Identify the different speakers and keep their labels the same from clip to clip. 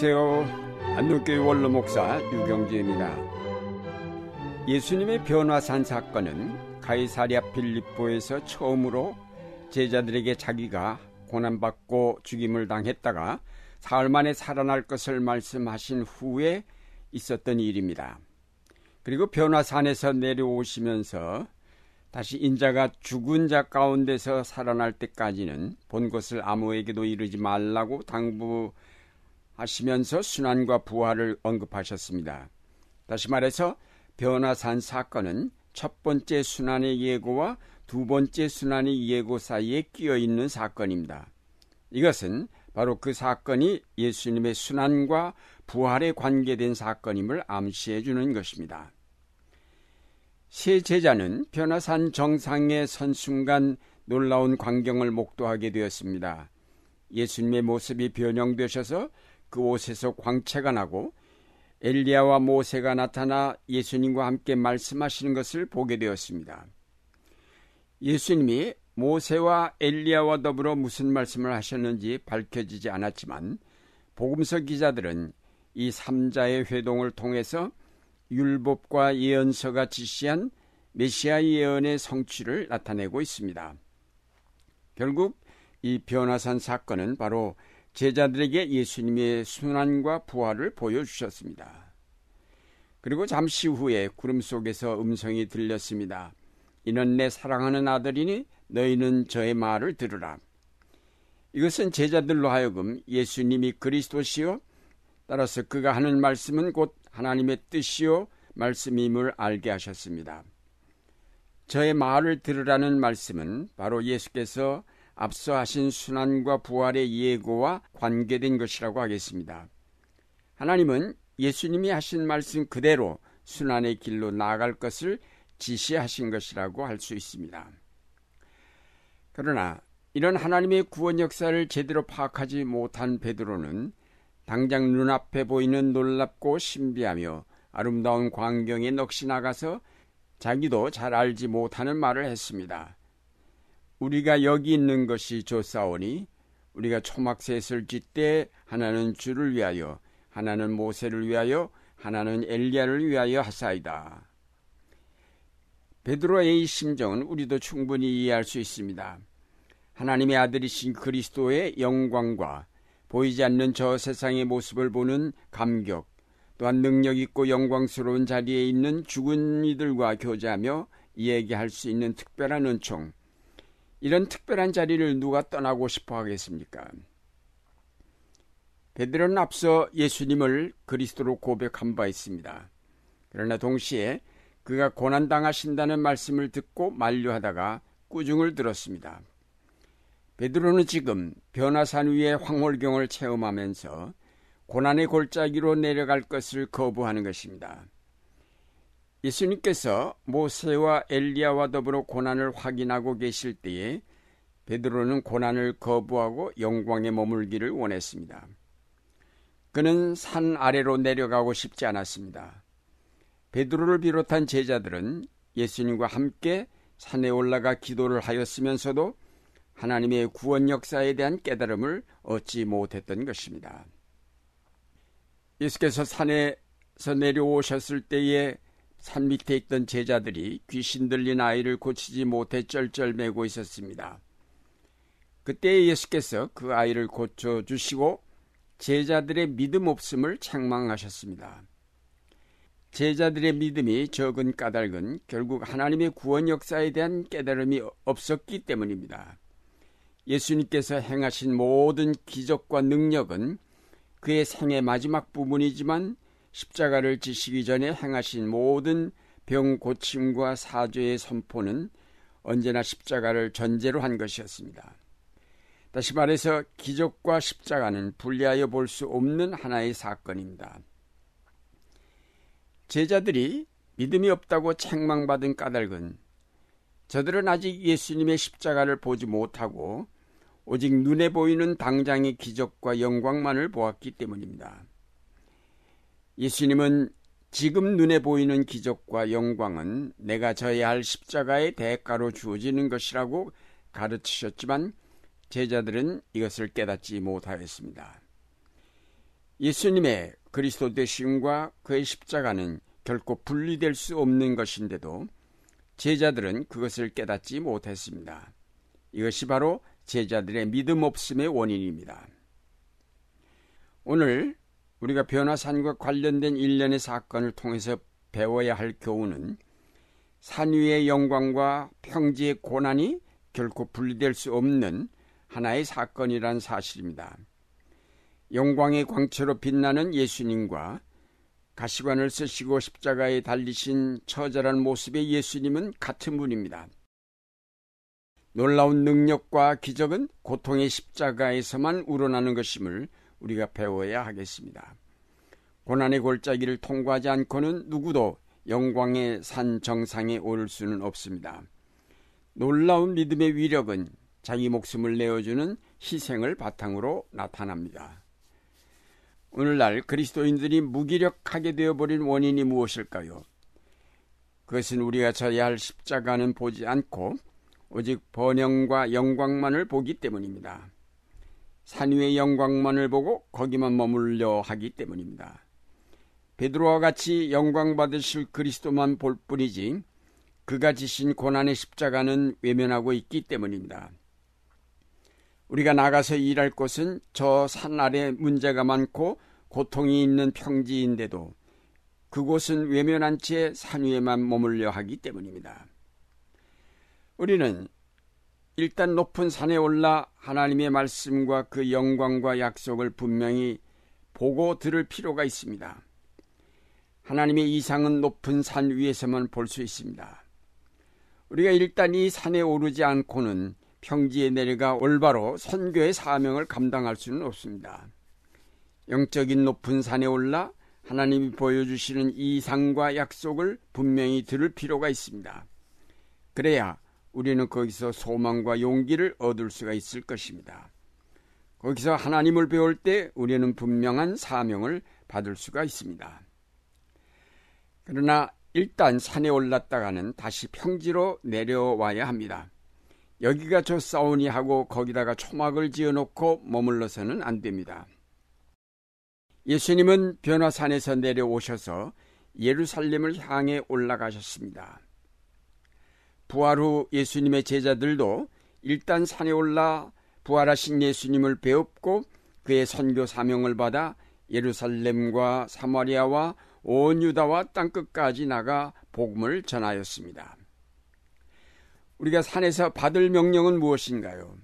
Speaker 1: 안녕하세요. 안동교회 원로 목사 유경재입니다. 예수님의 변화산 사건은 가이사리아 필립보에서 처음으로 제자들에게 자기가 고난받고 죽임을 당했다가 사흘 만에 살아날 것을 말씀하신 후에 있었던 일입니다. 그리고 변화산에서 내려오시면서 다시 인자가 죽은 자 가운데서 살아날 때까지는 본 것을 아무에게도 이르지 말라고 당부 하시면서 순환과 부활을 언급하셨습니다. 다시 말해서 변화산 사건은 첫 번째 순환의 예고와 두 번째 순환의 예고 사이에 끼어 있는 사건입니다. 이것은 바로 그 사건이 예수님의 순환과 부활에 관계된 사건임을 암시해 주는 것입니다. 세 제자는 변화산 정상에 선 순간 놀라운 광경을 목도하게 되었습니다. 예수님의 모습이 변형되셔서 그 옷에서 광채가 나고 엘리야와 모세가 나타나 예수님과 함께 말씀하시는 것을 보게 되었습니다. 예수님이 모세와 엘리야와 더불어 무슨 말씀을 하셨는지 밝혀지지 않았지만 복음서 기자들은 이 삼자의 회동을 통해서 율법과 예언서가 지시한 메시아 예언의 성취를 나타내고 있습니다. 결국 이 변화산 사건은 바로 제자들에게 예수님의 순환과 부활을 보여주셨습니다. 그리고 잠시 후에 구름 속에서 음성이 들렸습니다. 이는 내 사랑하는 아들이니 너희는 저의 말을 들으라. 이것은 제자들로 하여금 예수님이 그리스도시요 따라서 그가 하는 말씀은 곧 하나님의 뜻이요 말씀임을 알게 하셨습니다. 저의 말을 들으라는 말씀은 바로 예수께서 앞서 하신 순환과 부활의 예고와 관계된 것이라고 하겠습니다. 하나님은 예수님이 하신 말씀 그대로 순환의 길로 나아갈 것을 지시하신 것이라고 할 수 있습니다. 그러나 이런 하나님의 구원 역사를 제대로 파악하지 못한 베드로는 당장 눈앞에 보이는 놀랍고 신비하며 아름다운 광경에 넋이 나가서 자기도 잘 알지 못하는 말을 했습니다. 우리가 여기 있는 것이 좋사오니 우리가 초막셋을 짓때 하나는 주를 위하여 하나는 모세를 위하여 하나는 엘리야를 위하여 하사이다. 베드로의 이 심정은 우리도 충분히 이해할 수 있습니다. 하나님의 아들이신 그리스도의 영광과 보이지 않는 저 세상의 모습을 보는 감격, 또한 능력 있고 영광스러운 자리에 있는 죽은 이들과 교제하며 얘기할 수 있는 특별한 은총. 이런 특별한 자리를 누가 떠나고 싶어 하겠습니까? 베드로는 앞서 예수님을 그리스도로 고백한 바 있습니다. 그러나 동시에 그가 고난당하신다는 말씀을 듣고 만류하다가 꾸중을 들었습니다. 베드로는 지금 변화산 위의 황홀경을 체험하면서 고난의 골짜기로 내려갈 것을 거부하는 것입니다. 예수님께서 모세와 엘리야와 더불어 고난을 확인하고 계실 때에 베드로는 고난을 거부하고 영광에 머물기를 원했습니다. 그는 산 아래로 내려가고 싶지 않았습니다. 베드로를 비롯한 제자들은 예수님과 함께 산에 올라가 기도를 하였으면서도 하나님의 구원 역사에 대한 깨달음을 얻지 못했던 것입니다. 예수께서 산에서 내려오셨을 때에 산 밑에 있던 제자들이 귀신 들린 아이를 고치지 못해 쩔쩔매고 있었습니다. 그때 예수께서 그 아이를 고쳐 주시고 제자들의 믿음 없음을 책망하셨습니다. 제자들의 믿음이 적은 까닭은 결국 하나님의 구원 역사에 대한 깨달음이 없었기 때문입니다. 예수님께서 행하신 모든 기적과 능력은 그의 생의 마지막 부분이지만 십자가를 지시기 전에 행하신 모든 병 고침과 사죄의 선포는 언제나 십자가를 전제로 한 것이었습니다. 다시 말해서 기적과 십자가는 분리하여 볼 수 없는 하나의 사건입니다. 제자들이 믿음이 없다고 책망받은 까닭은 저들은 아직 예수님의 십자가를 보지 못하고 오직 눈에 보이는 당장의 기적과 영광만을 보았기 때문입니다. 예수님은 지금 눈에 보이는 기적과 영광은 내가 져야 할 십자가의 대가로 주어지는 것이라고 가르치셨지만 제자들은 이것을 깨닫지 못하였습니다. 예수님의 그리스도 되심과 그의 십자가는 결코 분리될 수 없는 것인데도 제자들은 그것을 깨닫지 못했습니다. 이것이 바로 제자들의 믿음 없음의 원인입니다. 오늘 우리가 변화산과 관련된 일련의 사건을 통해서 배워야 할 교훈은 산 위의 영광과 평지의 고난이 결코 분리될 수 없는 하나의 사건이란 사실입니다. 영광의 광채로 빛나는 예수님과 가시관을 쓰시고 십자가에 달리신 처절한 모습의 예수님은 같은 분입니다. 놀라운 능력과 기적은 고통의 십자가에서만 우러나는 것임을 우리가 배워야 하겠습니다. 고난의 골짜기를 통과하지 않고는 누구도 영광의 산 정상에 오를 수는 없습니다. 놀라운 믿음의 위력은 자기 목숨을 내어주는 희생을 바탕으로 나타납니다. 오늘날 그리스도인들이 무기력하게 되어버린 원인이 무엇일까요? 그것은 우리가 져야 할 십자가는 보지 않고 오직 번영과 영광만을 보기 때문입니다. 산 위의 영광만을 보고 거기만 머물려 하기 때문입니다. 베드로와 같이 영광 받으실 그리스도만 볼 뿐이지 그가 지신 고난의 십자가는 외면하고 있기 때문입니다. 우리가 나가서 일할 곳은 저 산 아래 문제가 많고 고통이 있는 평지인데도 그곳은 외면한 채 산 위에만 머물려 하기 때문입니다. 우리는 일단 높은 산에 올라 하나님의 말씀과 그 영광과 약속을 분명히 보고 들을 필요가 있습니다. 하나님의 이상은 높은 산 위에서만 볼 수 있습니다. 우리가 일단 이 산에 오르지 않고는 평지에 내려가 올바로 선교의 사명을 감당할 수는 없습니다. 영적인 높은 산에 올라 하나님이 보여주시는 이상과 약속을 분명히 들을 필요가 있습니다. 그래야 우리는 거기서 소망과 용기를 얻을 수가 있을 것입니다. 거기서 하나님을 배울 때 우리는 분명한 사명을 받을 수가 있습니다. 그러나 일단 산에 올랐다가는 다시 평지로 내려와야 합니다. 여기가 좋사오니 하고 거기다가 초막을 지어놓고 머물러서는 안 됩니다. 예수님은 변화산에서 내려오셔서 예루살렘을 향해 올라가셨습니다. 부활 후 예수님의 제자들도 일단 산에 올라 부활하신 예수님을 배웠고 그의 선교 사명을 받아 예루살렘과 사마리아와 온 유다와 땅끝까지 나가 복음을 전하였습니다. 우리가 산에서 받을 명령은 무엇인가요?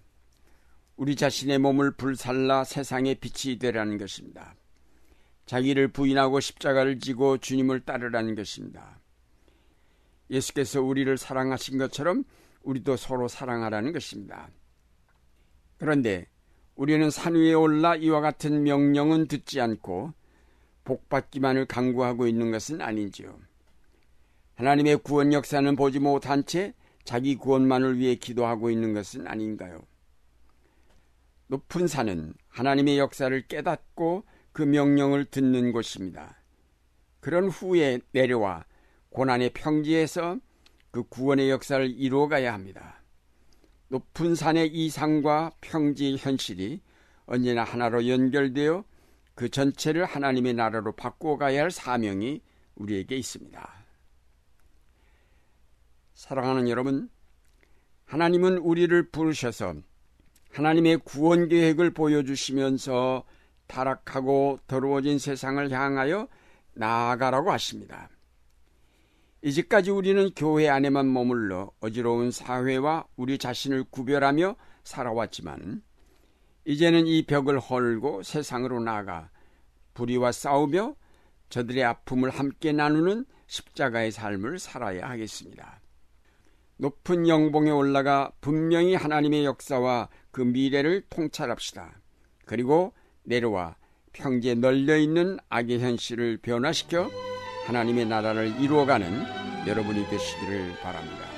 Speaker 1: 우리 자신의 몸을 불살라 세상의 빛이 되라는 것입니다. 자기를 부인하고 십자가를 지고 주님을 따르라는 것입니다. 예수께서 우리를 사랑하신 것처럼 우리도 서로 사랑하라는 것입니다. 그런데 우리는 산 위에 올라 이와 같은 명령은 듣지 않고 복받기만을 강구하고 있는 것은 아닌지요. 하나님의 구원 역사는 보지 못한 채 자기 구원만을 위해 기도하고 있는 것은 아닌가요? 높은 산은 하나님의 역사를 깨닫고 그 명령을 듣는 곳입니다. 그런 후에 내려와 고난의 평지에서 그 구원의 역사를 이루어가야 합니다. 높은 산의 이상과 평지의 현실이 언제나 하나로 연결되어 그 전체를 하나님의 나라로 바꿔가야 할 사명이 우리에게 있습니다. 사랑하는 여러분, 하나님은 우리를 부르셔서 하나님의 구원 계획을 보여주시면서 타락하고 더러워진 세상을 향하여 나아가라고 하십니다. 이제까지 우리는 교회 안에만 머물러 어지러운 사회와 우리 자신을 구별하며 살아왔지만 이제는 이 벽을 헐고 세상으로 나가 불의와 싸우며 저들의 아픔을 함께 나누는 십자가의 삶을 살아야 하겠습니다. 높은 영봉에 올라가 분명히 하나님의 역사와 그 미래를 통찰합시다. 그리고 내려와 평지에 널려 있는 악의 현실을 변화시켜 하나님의 나라를 이루어가는 여러분이 되시기를 바랍니다.